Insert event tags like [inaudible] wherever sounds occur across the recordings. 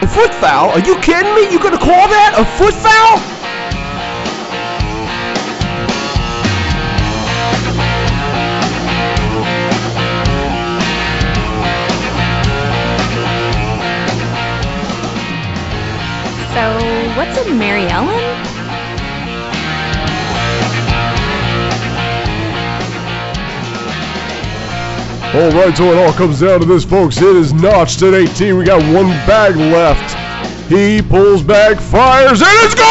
A foot foul? Are you kidding me? You gonna call that a foot foul? So, what's a Mary Ellen? All right, so it all comes down to this, folks. It is notched at 18. We got one bag left. He pulls back, fires, and it's gone!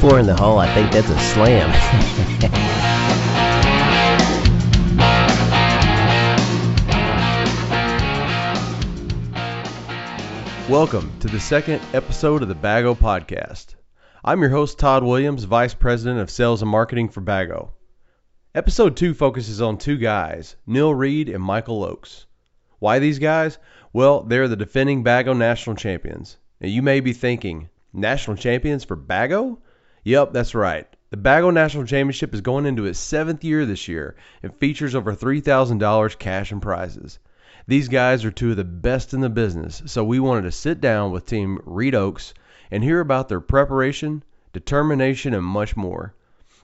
Four in the hole. I think that's a slam. Welcome to the second episode of the Bago Podcast. I'm your host, Todd Williams, Vice President of Sales and Marketing for Bago. Episode 2 focuses on two guys, Neil Reed and Michael Oakes. Why these guys? Well, they're the defending Bago National Champions. Now, you may be thinking, National Champions for Bago? Yep, that's right. The Bago National Championship is going into its seventh year this year and features over $3,000 cash and prizes. These guys are two of the best in the business, so we wanted to sit down with Team Reed Oakes and hear about their preparation, determination, and much more.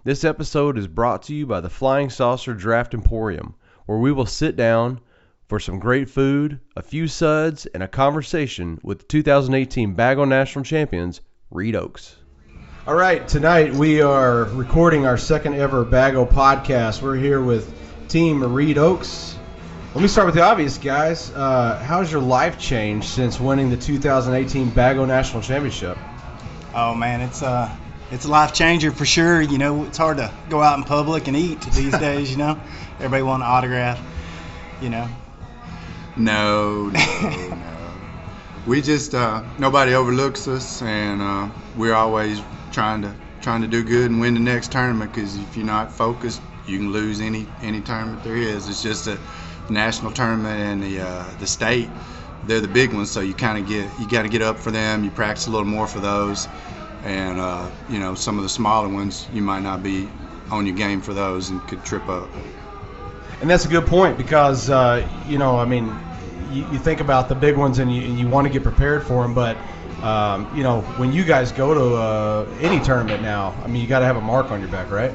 This episode is brought to you by the Flying Saucer Draft Emporium, where we will sit down for some great food, a few suds, and a conversation with the 2018 Bago National Champions, Reed Oaks. All right, tonight we are recording our second ever Bago podcast. We're here with Team Reed Oakes. Let me start with the obvious, guys. Uh, how's your life changed since winning the 2018 Bago National Championship? Oh man, it's uh it's a life changer for sure. You know, it's hard to go out in public and eat these [laughs] days. You know, everybody want an autograph. You know. No, no, no. We just uh, nobody overlooks us, and uh, we're always trying to trying to do good and win the next tournament. Because if you're not focused, you can lose any any tournament there is. It's just a national tournament and the uh, the state. They're the big ones, so you kind of get you got to get up for them. You practice a little more for those, and uh, you know some of the smaller ones you might not be on your game for those and could trip up. And that's a good point because uh, you know, I mean, you, you, think about the big ones and you, and you want to get prepared for them, but um, you know, when you guys go to uh, any tournament now, I mean, you got to have a mark on your back, right?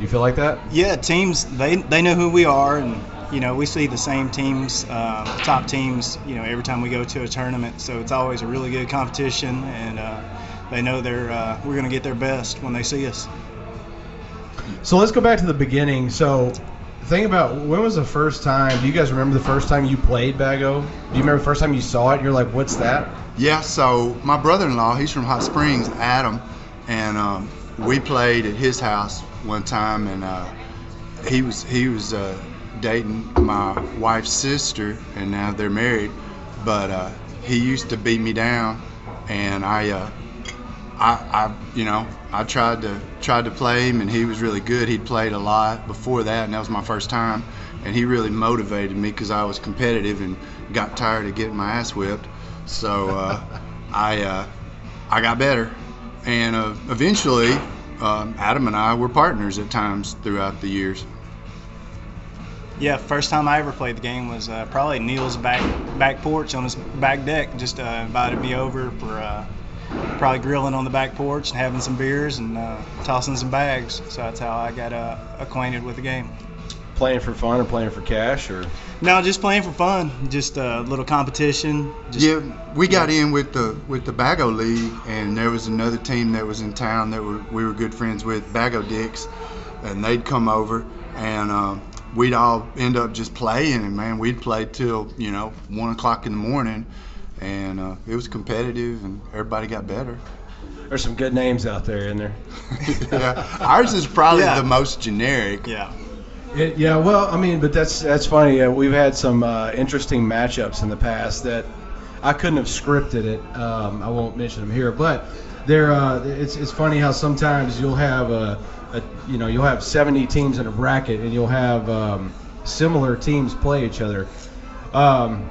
You feel like that? Yeah, teams they they know who we are, and you know we see the same teams, uh, top teams, you know, every time we go to a tournament. So it's always a really good competition, and uh, they know they're uh, we're going to get their best when they see us. So let's go back to the beginning. So think about when was the first time? Do you guys remember the first time you played Bago? Do you remember the first time you saw it? You're like, what's that? Yeah. So my brother-in-law, he's from Hot Springs, Adam, and um, we played at his house one time, and uh, he was he was uh, dating my wife's sister, and now they're married. But uh, he used to beat me down, and I, uh, I, I, you know, I tried to tried to play him, and he was really good. He'd played a lot before that, and that was my first time. And he really motivated me because I was competitive and got tired of getting my ass whipped. So uh, I, uh, I got better, and uh, eventually um, Adam and I were partners at times throughout the years. Yeah, first time I ever played the game was uh, probably Neil's back back porch on his back deck. Just uh, invited me over for uh, probably grilling on the back porch and having some beers and uh, tossing some bags. So that's how I got uh, acquainted with the game. Playing for fun or playing for cash or? No, just playing for fun. Just a little competition. Just, yeah, we got yeah. in with the with the Bago League, and there was another team that was in town that we were, we were good friends with, Bago Dicks, and they'd come over, and uh, we'd all end up just playing, and man, we'd play till you know one o'clock in the morning, and uh, it was competitive, and everybody got better. There's some good names out there in there. [laughs] yeah, ours is probably yeah. the most generic. Yeah. It, yeah, well, I mean, but that's that's funny. Uh, we've had some uh, interesting matchups in the past that I couldn't have scripted it. Um, I won't mention them here, but there. Uh, it's it's funny how sometimes you'll have a, a, you know you'll have 70 teams in a bracket and you'll have um, similar teams play each other. Um,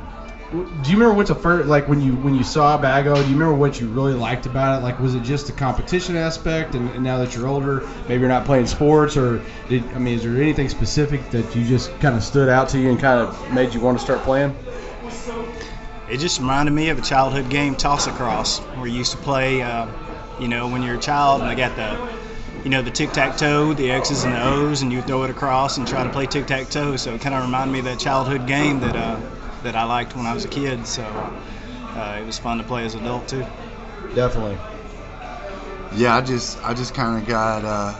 do you remember what's the first like when you when you saw Bago? Do you remember what you really liked about it? Like, was it just the competition aspect? And, and now that you're older, maybe you're not playing sports, or did I mean, is there anything specific that you just kind of stood out to you and kind of made you want to start playing? It just reminded me of a childhood game, toss across, where you used to play. Uh, you know, when you're a child, and I got the you know, the tic tac toe, the X's and the O's, and you throw it across and try to play tic tac toe. So it kind of reminded me of that childhood game that uh, that I liked when I was a kid. So uh, it was fun to play as an adult too. Definitely. Yeah, I just I just kind of got uh,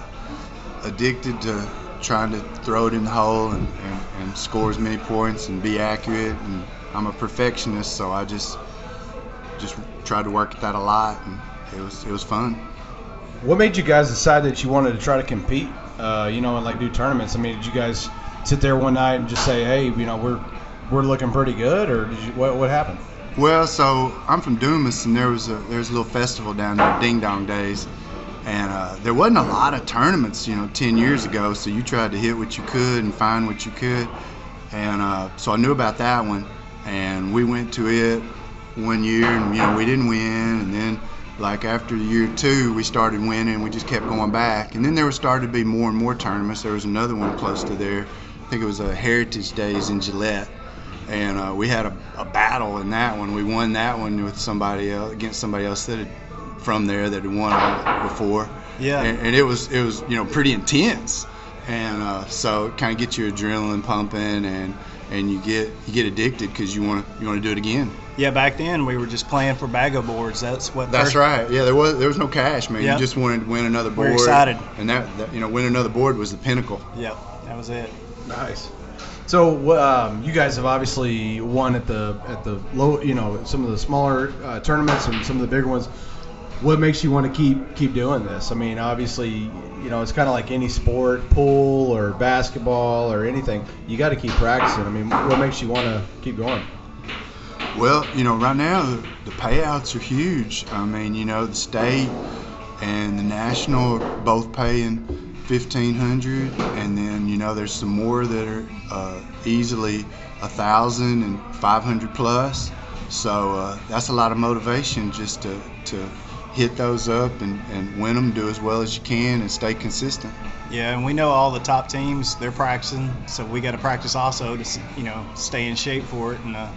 addicted to trying to throw it in the hole and, and, and score as many points and be accurate. And I'm a perfectionist, so I just just tried to work at that a lot, and it was it was fun. What made you guys decide that you wanted to try to compete? Uh, you know, and like do tournaments. I mean, did you guys sit there one night and just say, "Hey, you know, we're we're looking pretty good," or did you, what what happened? Well, so I'm from Dumas, and there was a there's a little festival down there, Ding Dong Days, and uh, there wasn't a lot of tournaments, you know, 10 years ago. So you tried to hit what you could and find what you could, and uh, so I knew about that one, and we went to it one year, and you know we didn't win, like after year two, we started winning. We just kept going back, and then there was started to be more and more tournaments. There was another one close to there. I think it was a Heritage Days in Gillett, and uh, we had a, a, battle in that one. We won that one with somebody else against somebody else that had from there that had won before. Yeah. And, and, it was it was you know pretty intense, and uh, so it kind of gets your adrenaline pumping and and you get you get addicted because you want to you want to do it again. Yeah, back then we were just playing for bago boards. That's what. That's right. Yeah, there was there was no cash, man. Yep. You just wanted to win another board. We're excited. And that, that, you know win another board was the pinnacle. Yep, that was it. Nice. So um, you guys have obviously won at the at the low, you know, some of the smaller uh, tournaments and some of the bigger ones what makes you want to keep keep doing this? I mean, obviously, you know, it's kind of like any sport, pool or basketball or anything. You got to keep practicing. I mean, what makes you want to keep going? Well, you know, right now the, payouts are huge. I mean, you know, the state and the national are both paying fifteen hundred, and then you know there's some more that are uh, easily a thousand and five hundred plus. So uh, that's a lot of motivation just to to hit those up and, and win them, do as well as you can, and stay consistent. Yeah, and we know all the top teams they're practicing, so we got to practice also to you know stay in shape for it. And uh,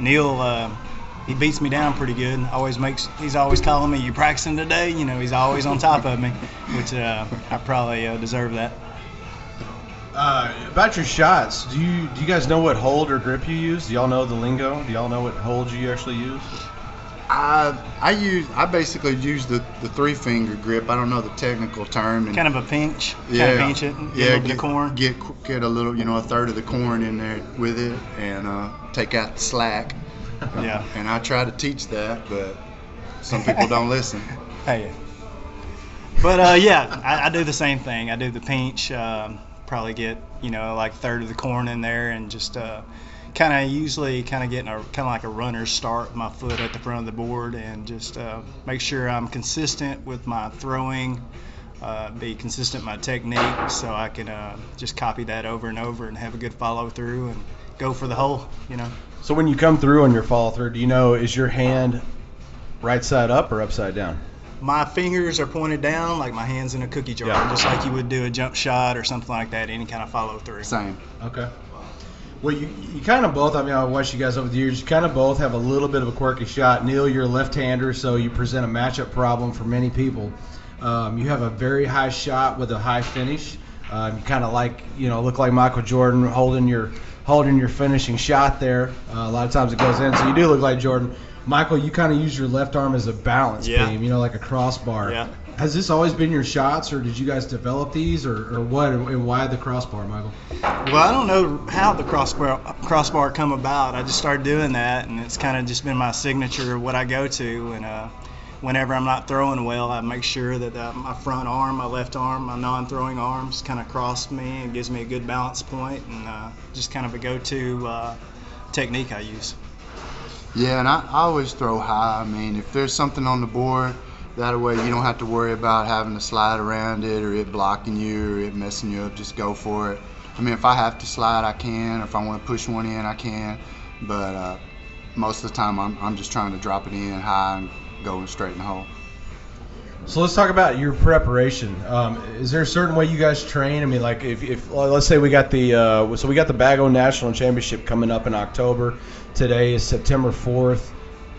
Neil, uh, he beats me down pretty good. Always makes he's always calling me, "You practicing today?" You know, he's always on top of me, which uh, I probably uh, deserve that. Uh, about your shots, do you do you guys know what hold or grip you use? Do y'all know the lingo? Do y'all know what hold you actually use? I I use I basically use the, the three finger grip. I don't know the technical term. And, kind of a pinch. Yeah. Kind of pinch it. Get yeah. A get, corn. Get get a little, you know, a third of the corn in there with it, and uh, take out the slack. Yeah. And I try to teach that, but some people don't listen. [laughs] Hey. But uh, yeah, I, I, do the same thing. I do the pinch. Um, probably get you know like a third of the corn in there, and just. Uh, kind of usually kind of getting a kind of like a runner's start with my foot at the front of the board and just uh, make sure I'm consistent with my throwing, uh, be consistent with my technique so I can uh, just copy that over and over and have a good follow through and go for the hole, you know. So when you come through on your follow through, do you know is your hand right side up or upside down? My fingers are pointed down like my hands in a cookie jar, yeah. just like you would do a jump shot or something like that, any kind of follow through. Same. Okay. Well, you, you kind of both. I mean, I've watched you guys over the years. You kind of both have a little bit of a quirky shot. Neil, you're a left-hander, so you present a matchup problem for many people. Um, you have a very high shot with a high finish. Uh, you kind of like, you know, look like Michael Jordan holding your holding your finishing shot there. Uh, a lot of times it goes in, so you do look like Jordan. Michael, you kind of use your left arm as a balance yeah. beam, you know, like a crossbar. Yeah. Has this always been your shots, or did you guys develop these, or, or what, and why the crossbar, Michael? Well, I don't know how the crossbar crossbar come about. I just started doing that, and it's kind of just been my signature, what I go to, and uh, whenever I'm not throwing well, I make sure that uh, my front arm, my left arm, my non-throwing arms kind of cross me and gives me a good balance point, and uh, just kind of a go-to uh, technique I use. Yeah, and I, I always throw high. I mean, if there's something on the board that way you don't have to worry about having to slide around it or it blocking you or it messing you up. Just go for it. I mean, if I have to slide, I can. If I want to push one in, I can. But uh, most of the time I'm, I'm just trying to drop it in high and going straight in the hole. So let's talk about your preparation. Um, is there a certain way you guys train? I mean, like if, if let's say we got the uh, so we got the Bago National Championship coming up in October. Today is September fourth.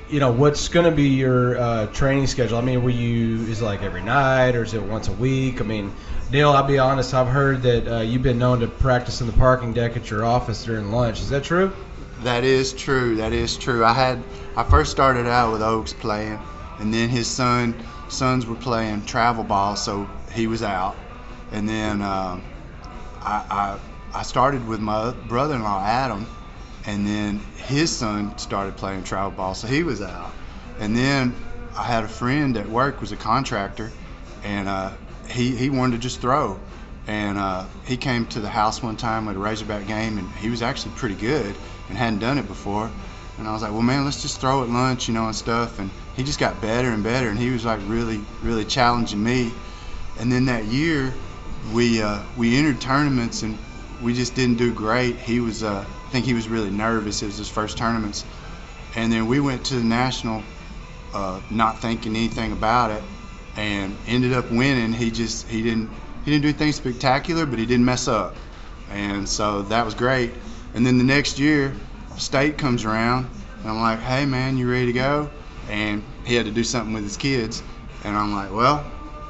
You know, what's going to be your uh, training schedule? I mean, were you is it like every night or is it once a week? I mean, Dale, I'll be honest. I've heard that uh, you've been known to practice in the parking deck at your office during lunch. Is that true? That is true. That is true. I had I first started out with Oaks playing, and then his son sons were playing travel ball, so he was out. And then uh, I, I I started with my brother-in-law Adam, and then his son started playing travel ball, so he was out. And then I had a friend at work was a contractor, and uh, he he wanted to just throw. And uh, he came to the house one time at a Razorback game, and he was actually pretty good and hadn't done it before. And I was like, well, man, let's just throw at lunch, you know, and stuff. And he just got better and better, and he was like really, really challenging me. And then that year, we uh, we entered tournaments and we just didn't do great. He was, uh, I think he was really nervous. It was his first tournaments. And then we went to the national, uh, not thinking anything about it, and ended up winning. He just he didn't he didn't do anything spectacular, but he didn't mess up, and so that was great. And then the next year, state comes around, and I'm like, hey man, you ready to go? And he had to do something with his kids, and I'm like, well,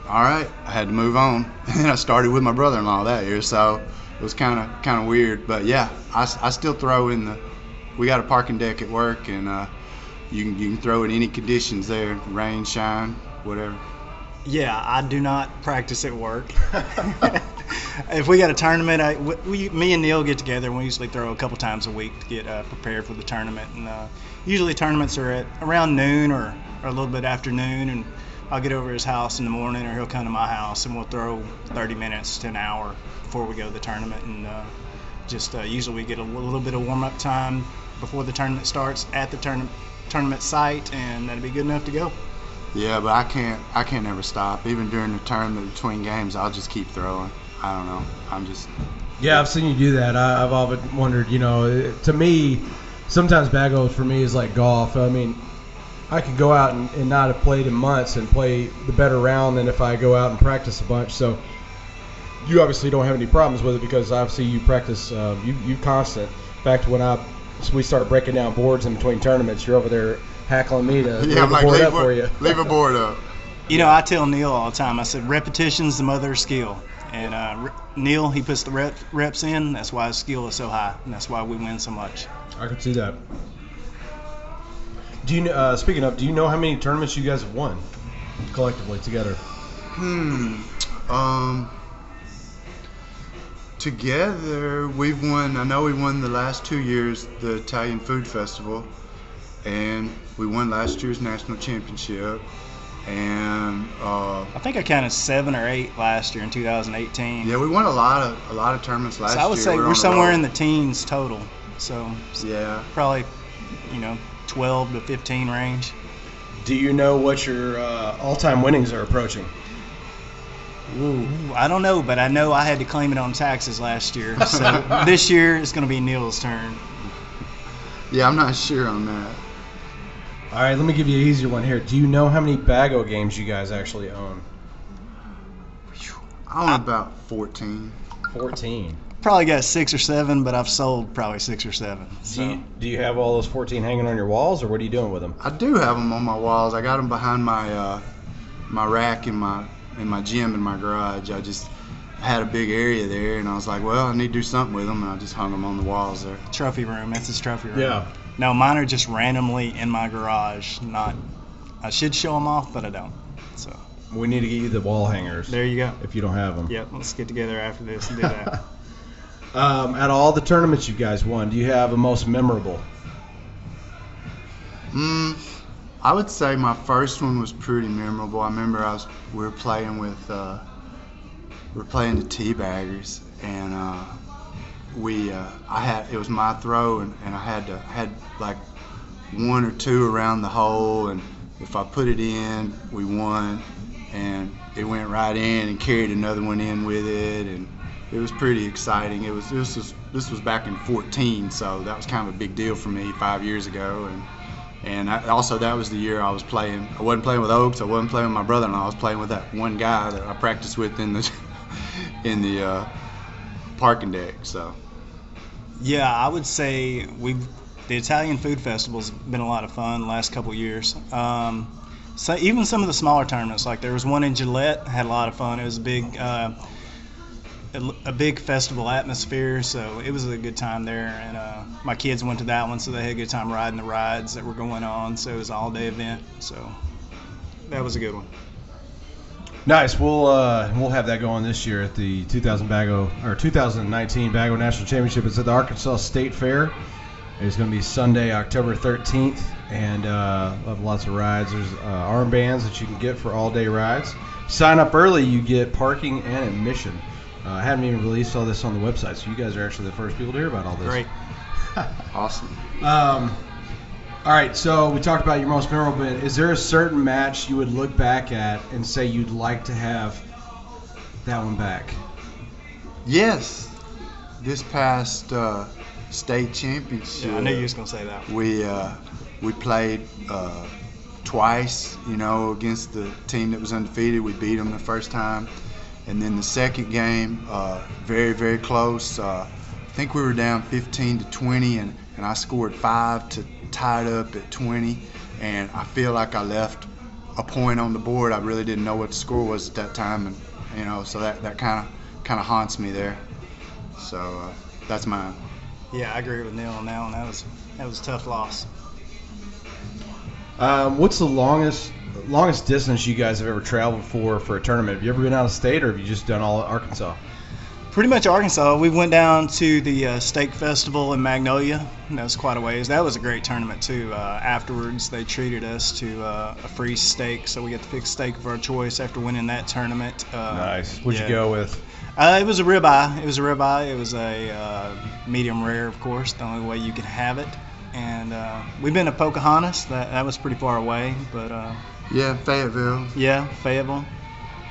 all right. I had to move on, [laughs] and I started with my brother-in-law that year, so it was kind of kind of weird. But yeah, I, I still throw in the. We got a parking deck at work, and uh, you can you can throw in any conditions there, rain, shine, whatever. Yeah, I do not practice at work. [laughs] if we got a tournament, I, we, me and Neil get together and we usually throw a couple times a week to get uh, prepared for the tournament. And uh, usually tournaments are at around noon or, or a little bit after noon, and I'll get over to his house in the morning, or he'll come to my house, and we'll throw 30 minutes to an hour before we go to the tournament. And uh, just uh, usually we get a little bit of warm up time before the tournament starts at the tournament tournament site, and that'll be good enough to go. Yeah, but I can't. I can't ever stop. Even during the tournament between games, I'll just keep throwing. I don't know. I'm just. Yeah, I've seen you do that. I, I've often wondered. You know, to me, sometimes bagos for me is like golf. I mean, I could go out and, and not have played in months and play the better round than if I go out and practice a bunch. So you obviously don't have any problems with it because obviously you practice. Uh, you you constant. In fact, when I so we start breaking down boards in between tournaments, you're over there hackling me to [laughs] Yeah, leave a like, board leave, up for you. leave a [laughs] board up. You know, I tell Neil all the time. I said repetition's the mother of skill, and uh, Re- Neil he puts the rep, reps in. That's why his skill is so high, and that's why we win so much. I can see that. Do you uh, speaking of? Do you know how many tournaments you guys have won collectively together? Hmm. Um. Together, we've won. I know we won the last two years the Italian Food Festival, and we won last year's national championship. And uh, I think I counted seven or eight last year in 2018. yeah, we won a lot of a lot of tournaments last so I would year. say on we're somewhere roll. in the teens total. So Yeah. probably, you know, 12 to 15 range. Do you know what your uh, all-time winnings are approaching? Ooh, I don't know, but I know I had to claim it on taxes last year. [laughs] So this year it's going to be Neil's turn. Yeah, I'm not sure on that. All right, let me give you an easier one here. Do you know how many Bago games you guys actually own? I own about 14. 14. Probably got six or seven, but I've sold probably six or seven. Do So you, do you have all those 14 hanging on your walls, or what are you doing with them? I do have them on my walls. I got them behind my uh, my rack in my in my gym in my garage. I just had a big area there, and I was like, well, I need to do something with them, and I just hung them on the walls there. trophy room. That's his trophy room. Yeah. No, mine are just randomly in my garage. Not. I should show them off, but I don't. So We need to get you the wall hangers there you go. if you don't have them. Yep. Let's get together after this and do that. [laughs] Um, all the tournaments you guys won, do you have a most memorable? Mm, I would say my first one was pretty memorable. I remember I was we were playing with uh, we were playing the teabaggers, and uh, we uh, I had it was my throw, and, and I had to had like one or two around the hole, and if I put it in, we won, and it went right in and carried another one in with it, and it was pretty exciting. It was this was this was back in 14, so that was kind of a big deal for me five years ago, and And I, also that was the year I was playing. I wasn't playing with Oaks. I wasn't playing with my brother-in-law. I was playing with that one guy that I practiced with in the [laughs] in the uh, parking deck. So Yeah, I would say we've the Italian Food Festival's been a lot of fun the last couple years. Um, so even some of the smaller tournaments, like there was one in Gillett, had a lot of fun. It was a big, uh, a, a big festival atmosphere, so it was a good time there. And uh, my kids went to that one, so they had a good time riding the rides that were going on. So it was an all-day event. So that was a good one. Nice. We'll uh, we'll have that going this year at the 2000 Bago or 2019 Bago National Championship. It's at the Arkansas State Fair. It's going to be Sunday, October 13th, and uh, have lots of rides. There's uh, armbands that you can get for all day rides. Sign up early, you get parking and admission. Uh, I haven't even released all this on the website, so you guys are actually the first people to hear about all this. Great. [laughs] awesome. Um, all right, so we talked about your most memorable. Bit. Is there a certain match you would look back at and say you'd like to have that one back? Yes, this past uh, state championship. Yeah, I knew you was gonna say that. We uh, we played uh, twice, you know, against the team that was undefeated. We beat them the first time, and then the second game, uh, very very close. Uh, I think we were down 15 to 20, and, and I scored five to tie it up at 20, and I feel like I left a point on the board. I really didn't know what the score was at that time, and you know, so that that kind of kind of haunts me there. So uh, that's mine. Yeah, I agree with Neil on that one. That was that was a tough loss. Um, what's the longest longest distance you guys have ever traveled for for a tournament? Have you ever been out of state, or have you just done all Arkansas? Pretty much Arkansas. We went down to the uh, steak festival in Magnolia. That was quite a ways. That was a great tournament too. Uh, afterwards, they treated us to uh, a free steak, so we got to pick steak of our choice after winning that tournament. Uh, nice. What'd yeah. you go with? Uh, it was a ribeye. It was a ribeye. It was a uh, medium rare, of course, the only way you could have it. And uh, we've been to Pocahontas. That that was pretty far away, but uh, Yeah, Fayetteville. yeah, Fayetteville.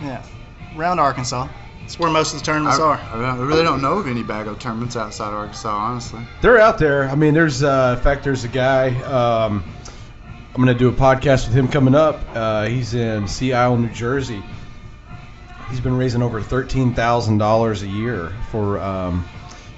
Yeah, around Arkansas. It's where most of the tournaments I, are. I really don't know of any Bago tournaments outside Arkansas, honestly. They're out there. I mean, there's uh, in fact, there's a guy. Um, I'm gonna do a podcast with him coming up. Uh, he's in Sea Isle, New Jersey. He's been raising over thirteen thousand dollars a year for um,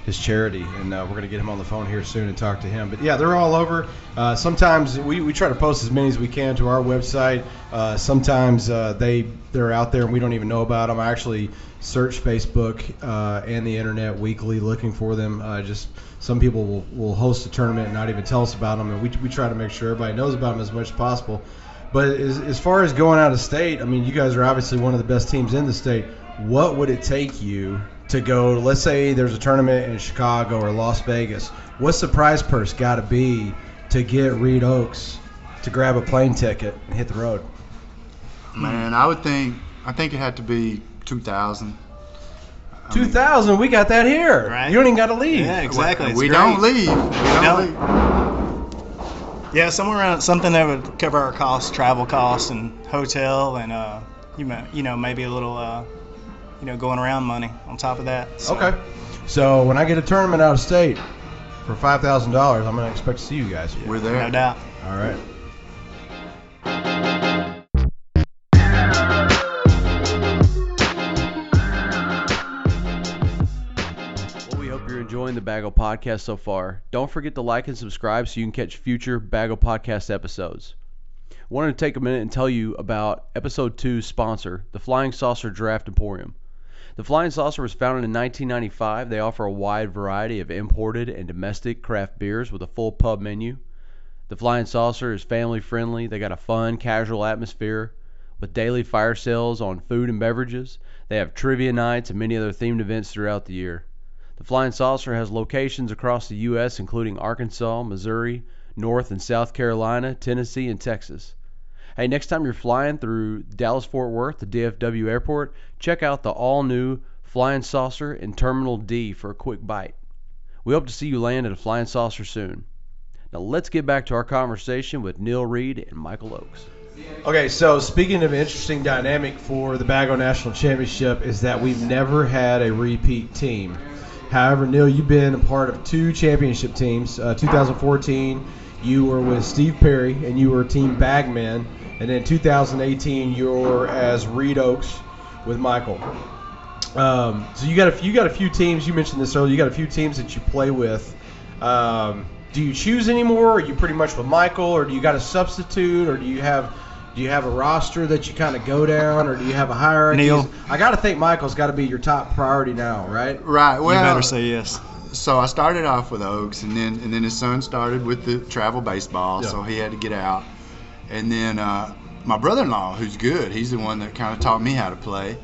his charity, and uh, we're gonna get him on the phone here soon and talk to him. But yeah, they're all over. Uh, sometimes we, we try to post as many as we can to our website. Uh, sometimes uh, they they're out there and we don't even know about them. I actually search Facebook uh, and the internet weekly looking for them. Uh, just some people will, will host a tournament and not even tell us about them, and we, we try to make sure everybody knows about them as much as possible. But as, as far as going out of state, I mean, you guys are obviously one of the best teams in the state. What would it take you to go? Let's say there's a tournament in Chicago or Las Vegas. What's the prize purse got to be to get Reed Oaks to grab a plane ticket and hit the road? Man, I would think I think it had to be 2,000. I Two mean, thousand, we got that here. Right. You don't even got to leave. Yeah, exactly. We, It's we great. don't leave. We don't don't. leave. Yeah, somewhere around something that would cover our costs, travel costs, and hotel, and uh, you know, you know, maybe a little, uh, you know, going around money on top of that. So, Okay. So when I get a tournament out of state for five thousand dollars, I'm gonna expect to see you guys. We're there. No doubt. All right. Well, we hope you're enjoying the Bago Podcast so far. Don't forget to like and subscribe so you can catch future Bago Podcast episodes. Wanted to take a minute and tell you about episode 2's sponsor, the Flying Saucer Draft Emporium. The Flying Saucer was founded in 1995. They offer a wide variety of imported and domestic craft beers with a full pub menu. The Flying Saucer is family friendly. They got a fun, casual atmosphere with daily fire sales on food and beverages. They have trivia nights and many other themed events throughout the year. The Flying Saucer has locations across the U.S., including Arkansas, Missouri, North and South Carolina, Tennessee, and Texas. Hey, next time you're flying through Dallas Fort Worth, the DFW airport, check out the all new Flying Saucer in Terminal D for a quick bite. We hope to see you land at a Flying Saucer soon. Now let's get back to our conversation with Neil Reed and Michael Oakes. Okay, so speaking of interesting dynamic for the Bago National Championship is that we've never had a repeat team. However, Neil, you've been a part of two championship teams. Uh, 2014, you were with Steve Perry, and you were Team Bagman. And then 2018, you were as Reed Oaks with Michael. Um, so you got a few, you got a few teams. You mentioned this earlier. You got a few teams that you play with. Um, do you choose anymore? Are you pretty much with Michael, or do you got a substitute, or do you have do you have a roster that you kind of go down, or do you have a hierarchy? Neil. I got to think Michael's got to be your top priority now, right? Right. Well, you better say yes. So I started off with Oaks, and then and then his son started with the travel baseball, Yeah. so he had to get out. And then uh, my brother-in-law, who's good, he's the one that kind of taught me how to play,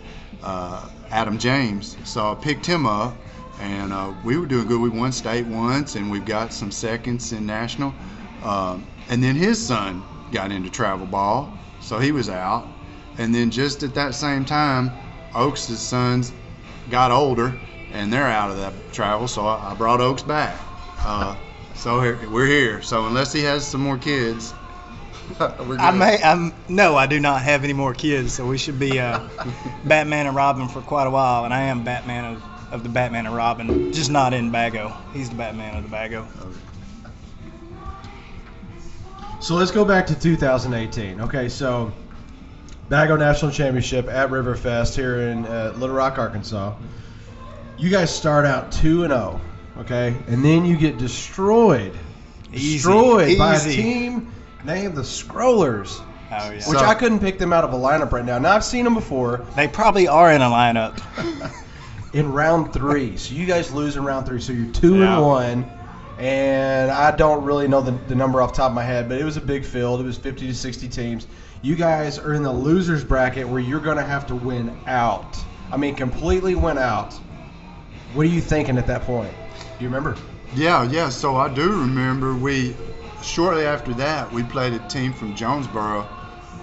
uh, Adam James. So I picked him up, and uh, we were doing good. We won state once, and we've got some seconds in national. Um, and then his son got into travel ball, so he was out. And then just at that same time, Oaks' sons got older and they're out of that travel, so I, I brought Oaks back. Uh, so here, we're here. So unless he has some more kids, [laughs] we're good. I may. I'm no. I do not have any more kids, so we should be uh, [laughs] Batman and Robin for quite a while. And I am Batman of, of the Batman and Robin, just not in Bago. He's the Batman of the Bago. So let's go back to 2018. Okay, so Bago National Championship at Riverfest here in uh, Little Rock, Arkansas. You guys start out 2 and 0, okay? And then you get destroyed. Easy, Destroyed by a easy. team named the Scrollers, Oh yeah. which So- I couldn't pick them out of a lineup right now. Now I've seen them before they probably are in a lineup. [laughs] in round 3. So you guys lose in round 3. So you're 2 Yeah. and 1. And I don't really know the, the number off the top of my head, but it was a big field. It was 50 to 60 teams. You guys are in the losers bracket where you're going to have to win out. I mean, completely win out. What are you thinking at that point? Do you remember? Yeah, yeah. So I do remember we shortly after that we played a team from Jonesboro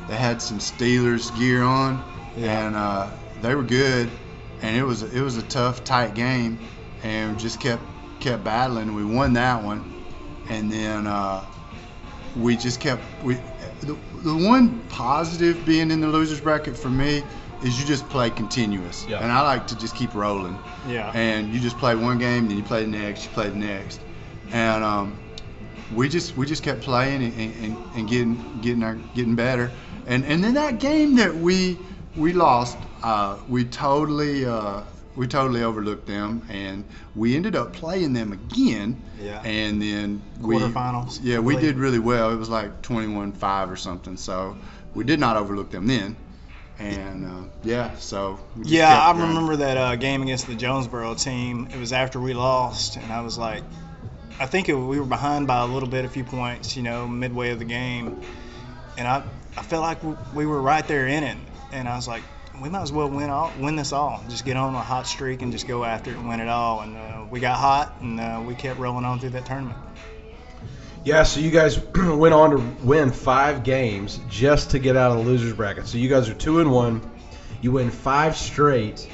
that had some Steelers gear on, and uh, they were good, and it was it was a tough, tight game, and just kept kept battling. We won that one, and then uh, we just kept we. The, the one positive being in the losers bracket for me is you just play continuous, Yeah. and I like to just keep rolling Yeah. and you just play one game, then you play the next, you play the next, and um, we just we just kept playing and, and, and getting getting our getting better, and and then that game that we we lost, uh, we totally uh, we totally overlooked them, and we ended up playing them again, Yeah. and then we Quarterfinals, yeah we did really well. It was like 21-5 or something, so we did not overlook them then. And uh, yeah, so Yeah, I remember that uh, game against the Jonesboro team. It was after we lost, and I was like, I think it, we were behind by a little bit, a few points, you know, midway of the game, and I, I felt like we- we were right there in it, and I was like, we might as well win all, win this all, just get on a hot streak and just go after it and win it all. And uh, we got hot, and uh, we kept rolling on through that tournament. Yeah, so you guys [clears throat] went on to win five games just to get out of the losers bracket. So you guys are two and one. You win five straight.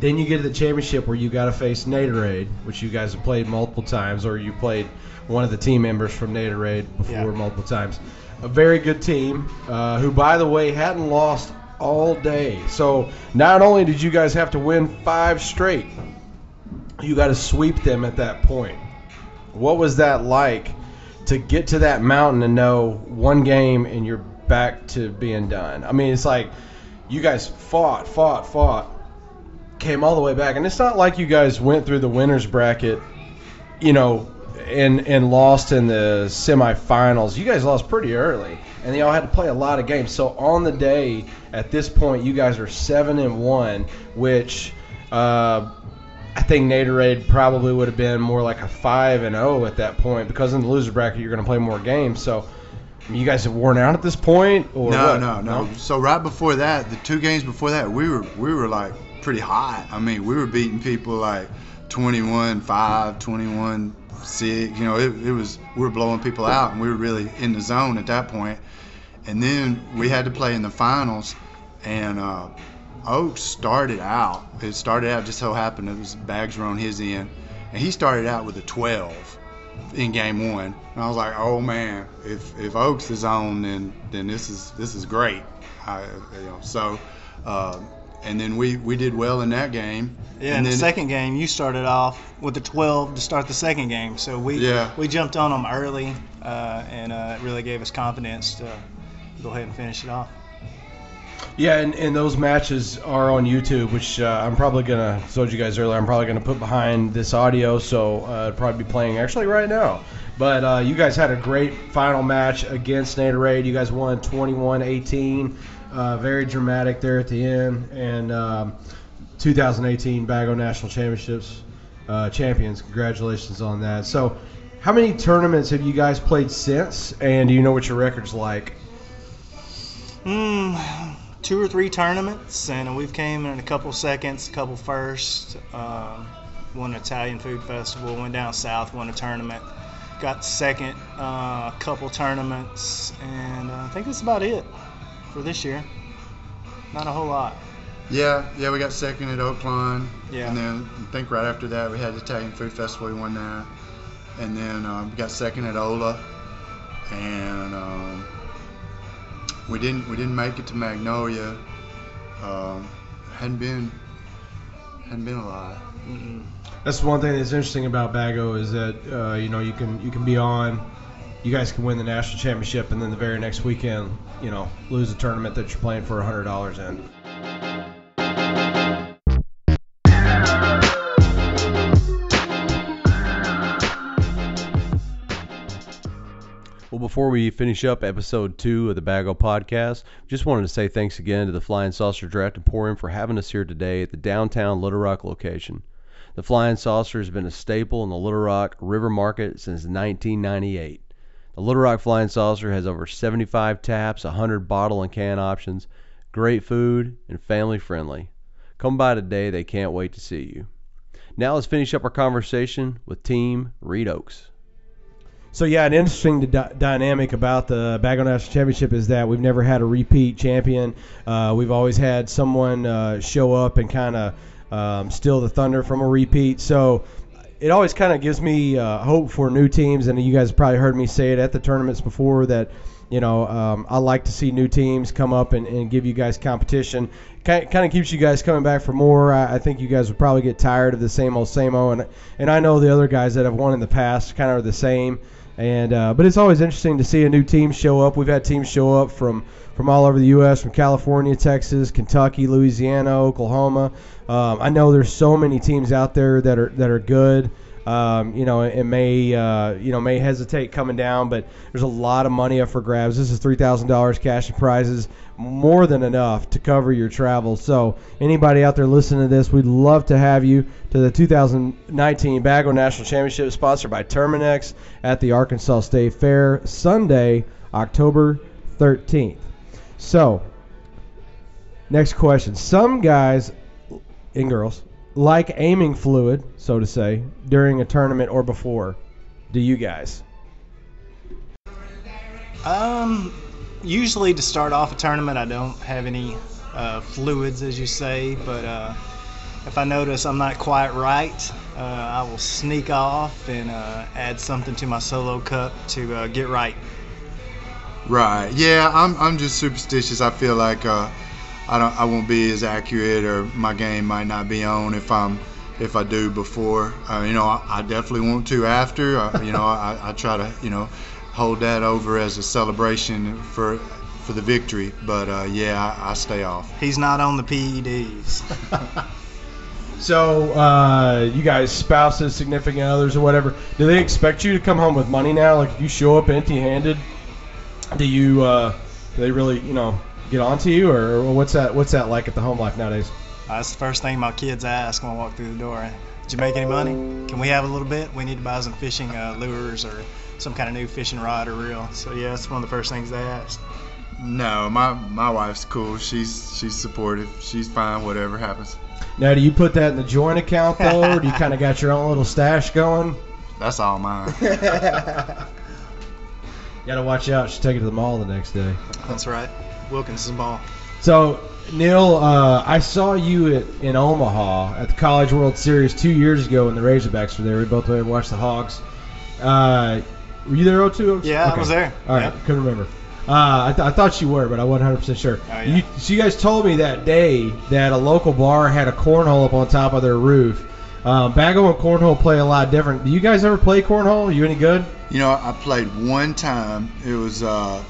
Then you get to the championship where you got to face Naderade, which you guys have played multiple times, or you played one of the team members from Naderade before Yeah. multiple times. A very good team, uh, who, by the way, hadn't lost all day. So not only did you guys have to win five straight, you got to sweep them at that point. What was that like to get to that mountain and know one game and you're back to being done? I mean, it's like you guys fought, fought, fought, came all the way back, and it's not like you guys went through the winners bracket, you know, and and lost in the semifinals. You guys lost pretty early, and y'all had to play a lot of games. So on the day, at this point, you guys are seven and one, which. Uh, I think Naderade probably would have been more like a five and zero at that point because in the loser bracket you're going to play more games. So you guys have worn out at this point, or no, what? no, no. So right before that, the two games before that, we were we were like pretty hot. I mean, we were beating people like 21-5, 21-6. You know, it, it was we were blowing people out, and we were really in the zone at that point. And then we had to play in the finals, and uh, Oaks started out. It started out just so happened it was bags were on his end, and he started out with a 12 in game one. And I was like, oh man, if if Oaks is on, then then this is this is great. I, you know, so uh, and then we we did well in that game. Yeah, and in the second game, you started off with the 12 to start the second game. So we Yeah. we jumped on them early, uh, and uh, it really gave us confidence to go ahead and finish it off. Yeah, and, and those matches are on YouTube, which uh, I'm probably gonna. I told you guys earlier, I'm probably gonna put behind this audio, so uh, it'll probably be playing actually right now. But uh, you guys had a great final match against Naderade. You guys won 21-18, uh, very dramatic there at the end, and um, 2018 Bago National Championships uh, champions. Congratulations on that. So, how many tournaments have you guys played since? And do you know what your record's like? Mm, two or three tournaments, and we've came in a couple seconds, a couple first. Um, won an Italian food festival, went down south, won a tournament, got second, uh, a couple tournaments, and uh, I think that's about it for this year. Not a whole lot. Yeah, yeah, we got second at Oaklawn. Yeah. And then I think right after that we had the Italian Food Festival. We won that. And then um, we got second at Ola. And um, we didn't we didn't make it to Magnolia. Um, hadn't been hadn't been a lot. Mm-mm. That's one thing that's interesting about Bago is that uh, you know you can you can be on, you guys can win the national championship, and then the very next weekend, you know, lose a tournament that you're playing for hundred dollars in. Well, before we finish up episode two of the Bago podcast, just wanted to say thanks again to the Flying Saucer Draft Emporium for having us here today at the downtown Little Rock location. The Flying Saucer has been a staple in the Little Rock River Market since 1998. The Little Rock Flying Saucer has over 75 taps, 100 bottle and can options, great food, and family friendly. Come by today, they can't wait to see you. Now let's finish up our conversation with Team Reed Oaks. So yeah, an interesting d- dynamic about the Bago National Championship is that we've never had a repeat champion. Uh, we've always had someone uh, show up and kind of um, steal the thunder from a repeat. So it always kind of gives me uh, hope for new teams. And you guys probably heard me say it at the tournaments before that you know um, I like to see new teams come up and, and give you guys competition. Kind of keeps you guys coming back for more. I, I think you guys would probably get tired of the same old same old. And and I know the other guys that have won in the past kind of are the same. And uh, but it's always interesting to see a new team show up. We've had teams show up from from all over the U.S., from California, Texas, Kentucky, Louisiana, Oklahoma. Um, I know there's so many teams out there that are that are good. Um, you know, and may uh, you know may hesitate coming down, but there's a lot of money up for grabs. This is three thousand dollars cash and prizes, more than enough to cover your travel. So anybody out there listening to this, we'd love to have you to the 2019 Bago National Championship, sponsored by Terminix at the Arkansas State Fair, Sunday, October 13th. So, next question. Some guys and girls like aiming fluid, so to say, during a tournament or before. Do you guys? Um, usually to start off a tournament, I don't have any uh, fluids, as you say, but uh, if I notice I'm not quite right, uh, I will sneak off and uh, add something to my solo cup to uh, get right. Right. Yeah, I'm I'm just superstitious. I feel like uh, I don't I won't be as accurate or my game might not be on if I'm if I do before. You know, I, I definitely want to after. You know, I, I try to you know hold that over as a celebration for for the victory. But uh, yeah, I, I stay off. He's not on the PEDs. [laughs] So, uh, you guys, spouses, significant others, or whatever, do they expect you to come home with money now? Like, if you show up empty-handed, do you, uh, do they really, you know, get onto you, or, or what's that? What's that like at the home life nowadays? That's the first thing my kids ask when I walk through the door. Did you make any money? Can we have a little bit? We need to buy some fishing uh, lures or some kind of new fishing rod or reel. So yeah, that's one of the first things they ask. No, my my wife's cool. She's she's supportive. She's fine. Whatever happens. Now, do you put that in the joint account though, or do you kind of got your own little stash going? That's all mine. [laughs] Got to watch out. She'll take it to the mall the next day. That's right. Wilkinson Mall. So, Neil, uh, I saw you at, in Omaha at the College World Series two years ago when the Razorbacks were there. We both went and watched the Hogs. Uh, were you there, O2? Yeah, I was there. All right, Yep. couldn't remember. Uh, I, th- I thought you were, but I wasn't 100 percent sure. Oh, yeah. you, so you guys told me that day that a local bar had a cornhole up on top of their roof. Um, Bago and cornhole play a lot different. Do you guys ever play cornhole? Are you any good? You know, I played one time. It was uh,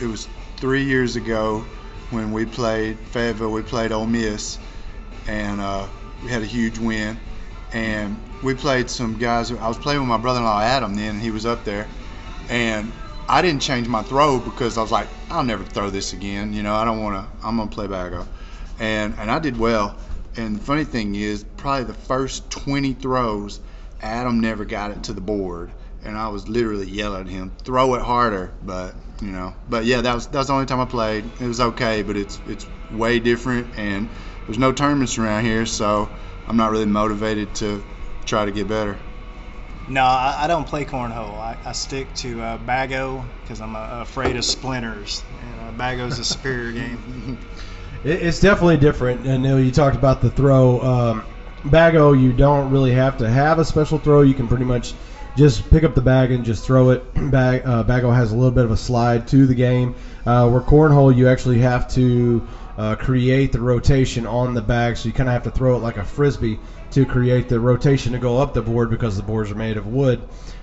it was three years ago when we played Fayetteville. We played Ole Miss, and uh, we had a huge win. And we played some guys. I was playing with my brother-in-law Adam then, and he was up there. And I didn't change my throw because I was like, I'll never throw this again. You know, I don't want to. I'm gonna play Bago, and and I did well. And the funny thing is, probably the first 20 throws, Adam never got it to the board, and I was literally yelling at him, "Throw it harder!" But you know, but yeah, that was that was the only time I played. It was okay, but it's it's way different, and there's no tournaments around here, so I'm not really motivated to try to get better. No, I, I don't play cornhole. I, I stick to uh, Bago because I'm uh, afraid of splinters. And uh, Bago's a superior game. [laughs] It, it's definitely different. And you talked about the throw. Um, Bago, you don't really have to have a special throw. You can pretty much just pick up the bag and just throw it. [clears throat] Bag, uh, Bago has a little bit of a slide to the game. Uh, where cornhole, you actually have to uh, create the rotation on the bag, so you kind of have to throw it like a frisbee to create the rotation to go up the board because the boards are made of wood.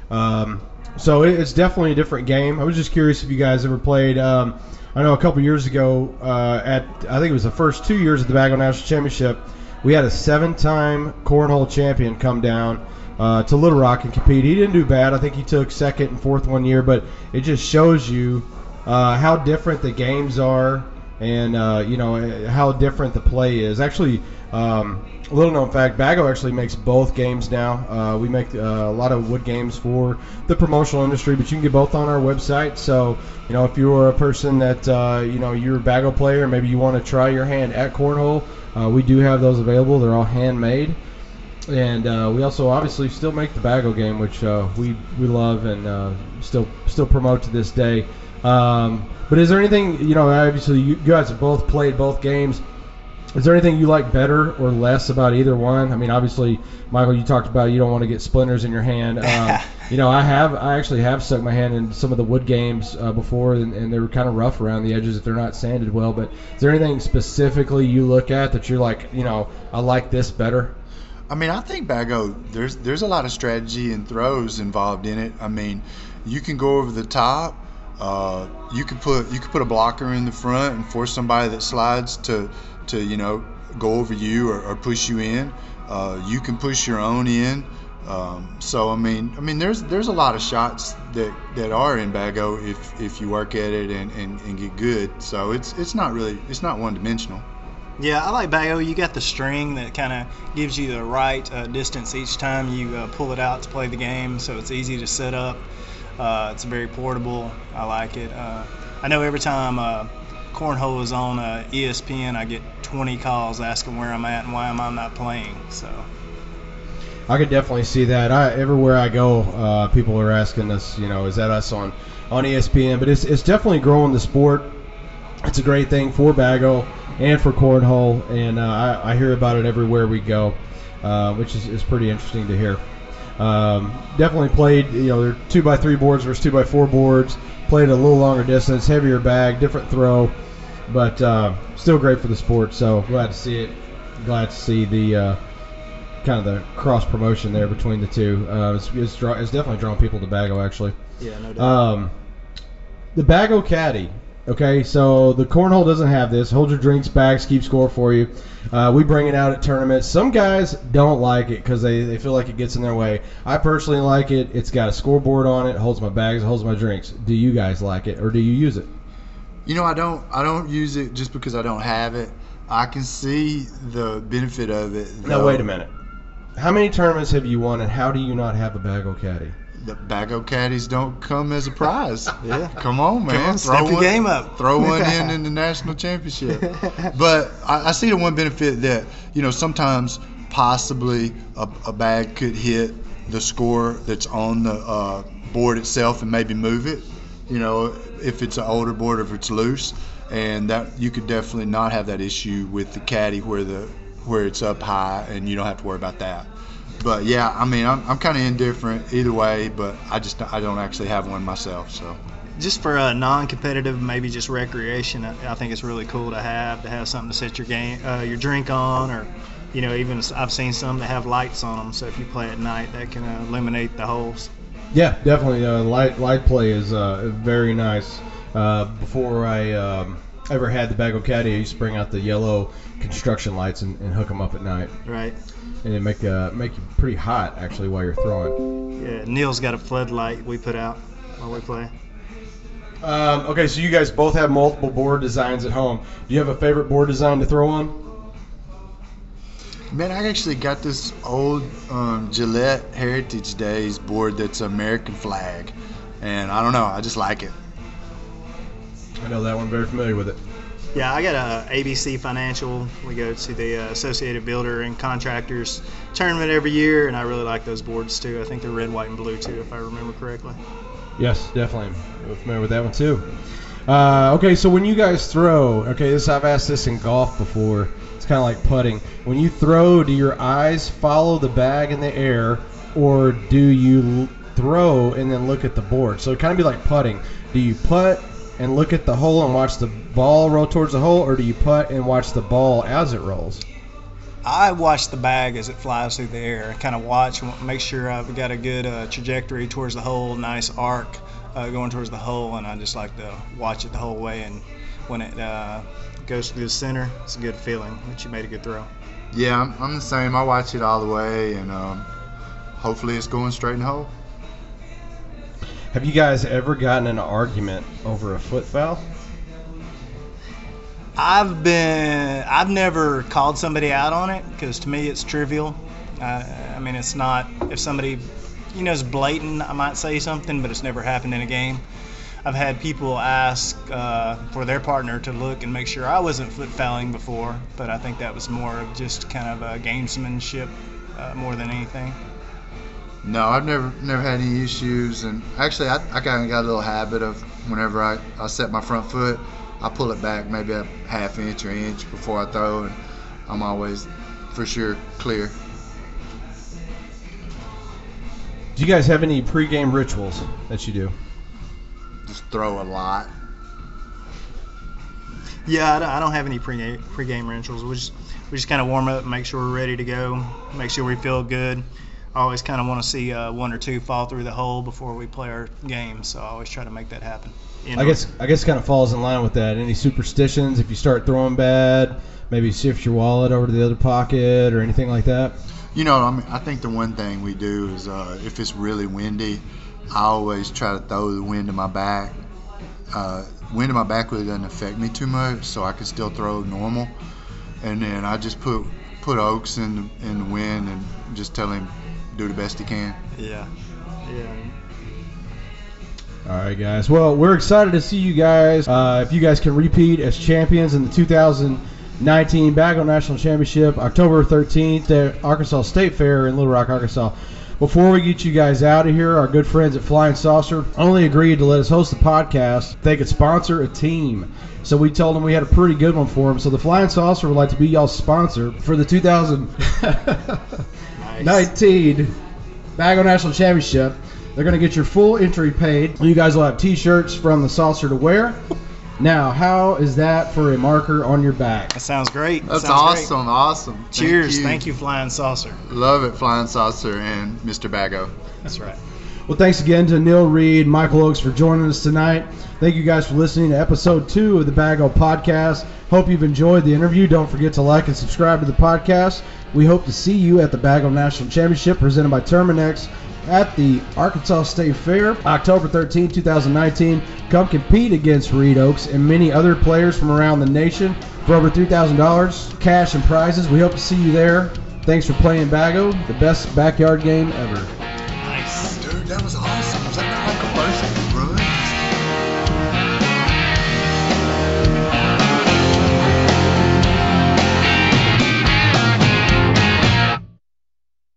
Um, so it, it's definitely a different game. I was just curious if you guys ever played. Um, I know a couple years ago uh, at I think it was the first two years of the Bago National Championship, we had a seven-time cornhole champion come down uh, to Little Rock and compete. He didn't do bad. I think he took second and fourth one year, but it just shows you uh, how different the games are and uh, you know how different the play is. Actually, um, little known fact: Bago actually makes both games now. Uh, we make uh, a lot of wood games for the promotional industry, but you can get both on our website. So you know if you're a person that uh, you know you're a Bago player, maybe you want to try your hand at cornhole, uh, we do have those available. They're all handmade. And uh, we also obviously still make the Bago game, which uh, we we love and still still promote to this day. Um, but is there anything you know? Obviously, you guys have both played both games. Is there anything you like better or less about either one? I mean, obviously, Michael, you talked about you don't want to get splinters in your hand. Um, [laughs] you know, I have, I actually have stuck my hand in some of the wood games uh, before, and, and they were kind of rough around the edges if they're not sanded well. But is there anything specifically you look at that you're like, you know, I like this better? I mean, I think Bago, there's there's a lot of strategy and throws involved in it. I mean, you can go over the top. Uh, you could put you could put a blocker in the front and force somebody that slides to to you know go over you or, or push you in. Uh, you can push your own in. Um, so I mean, I mean, there's there's a lot of shots that, that are in Bago if, if you work at it and, and, and get good. So it's it's not really it's not one dimensional. Yeah, I like Bago. You got the string that kind of gives you the right uh, distance each time you uh, pull it out to play the game, so it's easy to set up. Uh, it's very portable. I like it. Uh, I know every time uh, cornhole is on uh, ESPN, I get 20 calls asking where I'm at and why am I not playing. So. I could definitely see that. I, everywhere I go, uh, people are asking us, you know, is that us on on ESPN? But it's it's definitely growing the sport. It's a great thing for Bago and for cornhole, and uh, I, I hear about it everywhere we go, uh, which is, is pretty interesting to hear. Um, definitely played, you know, they're two by three boards versus two by four boards. Played a little longer distance, heavier bag, different throw, but uh, still great for the sport. So glad to see it. Glad to see the uh, kind of the cross promotion there between the two. Uh, it's, it's, draw, it's definitely drawing people to Bago actually. Yeah, no doubt. Um, the Bago Caddy. Okay, so the cornhole doesn't have this. Hold your drinks, bags, keep score for you. Uh, we bring it out at tournaments. Some guys don't like it because they, they feel like it gets in their way. I personally like it. It's got a scoreboard on it. Holds my bags. Holds my drinks. Do you guys like it or do you use it? You know, I don't I don't use it just because I don't have it. I can see the benefit of it. Now wait a minute. How many tournaments have you won, and how do you not have a Bago Caddy? The Bago caddies don't come as a prize. [laughs] yeah, come on, man. Come on, step your one, game up. Throw one in [laughs] in the national championship. [laughs] But I, I see the one benefit that you know sometimes possibly a, a bag could hit the score that's on the uh, board itself and maybe move it. You know, if it's an older board if it's loose, and that you could definitely not have that issue with the caddy where the where it's up high and you don't have to worry about that. But yeah, I mean, I'm, I'm kind of indifferent either way, but I just I don't actually have one myself, so. just for a non-competitive, maybe just recreation, I, think it's really cool to have to have something to set your game, uh, your drink on, or you know, even I've seen some that have lights on them. So if you play at night, that can illuminate the holes. Yeah, definitely. Uh, light light play is uh, very nice. Uh, before I um, ever had the Bago Caddy, I used to bring out the yellow construction lights and, and hook them up at night, Right. and it make uh, make you pretty hot actually while you're throwing. Yeah. Neil's got a floodlight we put out while we play. Um, okay, so you guys both have multiple board designs at home. Do you have a favorite board design to throw on? Man, I actually got this old um, Gillett Heritage Days board that's American flag, and I don't know, I just like it. I know that one. Very familiar with it. Yeah, I got a ABC Financial. We go to the uh, Associated Builder and Contractors tournament every year, and I really like those boards too. I think they're red, white, and blue too, if I remember correctly. Yes, definitely. I'm familiar with that one too. Uh, okay, so when you guys throw, okay, this I've asked this in golf before. Kind of like putting. When you throw, do your eyes follow the bag in the air, or do you throw and then look at the board? So it kind of be like putting. Do you putt and look at the hole and watch the ball roll towards the hole, or do you putt and watch the ball as it rolls? I watch the bag as it flies through the air. I kind of watch, make sure I've got a good uh, trajectory towards the hole, nice arc uh, going towards the hole, and I just like to watch it the whole way. And when it uh, goes through the center, it's a good feeling that you made a good throw. Yeah, I'm, I'm the same. I watch it all the way, and um, hopefully it's going straight in the hole. Have you guys ever gotten an argument over a foot foul? I've been, I've never called somebody out on it because to me it's trivial. Uh, I mean, it's not, if somebody, you know, is blatant, I might say something, but it's never happened in a game. I've had people ask uh, for their partner to look and make sure I wasn't foot fouling before, but I think that was more of just kind of a gamesmanship uh, more than anything. No, I've never never had any issues, and actually, I, I kind of got a little habit of whenever I, I set my front foot, I pull it back maybe a half inch or inch before I throw, and I'm always for sure clear. Do you guys have any pregame rituals that you do? Just throw a lot. Yeah, I don't, I don't have any pre pregame rituals. We just we just kind of warm up, make sure we're ready to go, make sure we feel good. I always kind of want to see uh, one or two fall through the hole before we play our game, so I always try to make that happen. You I guess I guess kind of falls in line with that. Any superstitions? If you start throwing bad, maybe shift your wallet over to the other pocket or anything like that. You know, I mean, I think the one thing we do is uh, if it's really windy, I always try to throw the wind in my back. Uh, wind in my back really doesn't affect me too much, so I can still throw normal. And then I just put put Oakes in the, in the wind and just tell him do the best he can. Yeah. Yeah. All right, guys. Well, we're excited to see you guys. Uh, if you guys can repeat as champions in the 2019 Bago National Championship, October 13th at Arkansas State Fair in Little Rock, Arkansas. Before we get you guys out of here, our good friends at Flying Saucer only agreed to let us host the podcast. if They could sponsor a team. So we told them we had a pretty good one for them. So the Flying Saucer would like to be y'all's sponsor for the 2019 [laughs] Bago National Championship. They're going to get your full entry paid. You guys will have T-shirts from the saucer to wear. Now, how is that for a marker on your back? That sounds great. That's sounds great. awesome, awesome. Cheers. Thank you, Flying Saucer. Love it, Flying Saucer and Mr. Bago. That's right. Well, thanks again to Neil Reed, Michael Oakes for joining us tonight. Thank you guys for listening to episode two of the Bago Podcast. Hope you've enjoyed the interview. Don't forget to like and subscribe to the podcast. We hope to see you at the Bago National Championship presented by Terminix at the Arkansas State Fair, October 13, 2019. Come compete against Reed Oakes and many other players from around the nation for over $3,000 cash and prizes. We hope to see you there. Thanks for playing Bago, the best backyard game ever. Nice. Dude, that was awesome.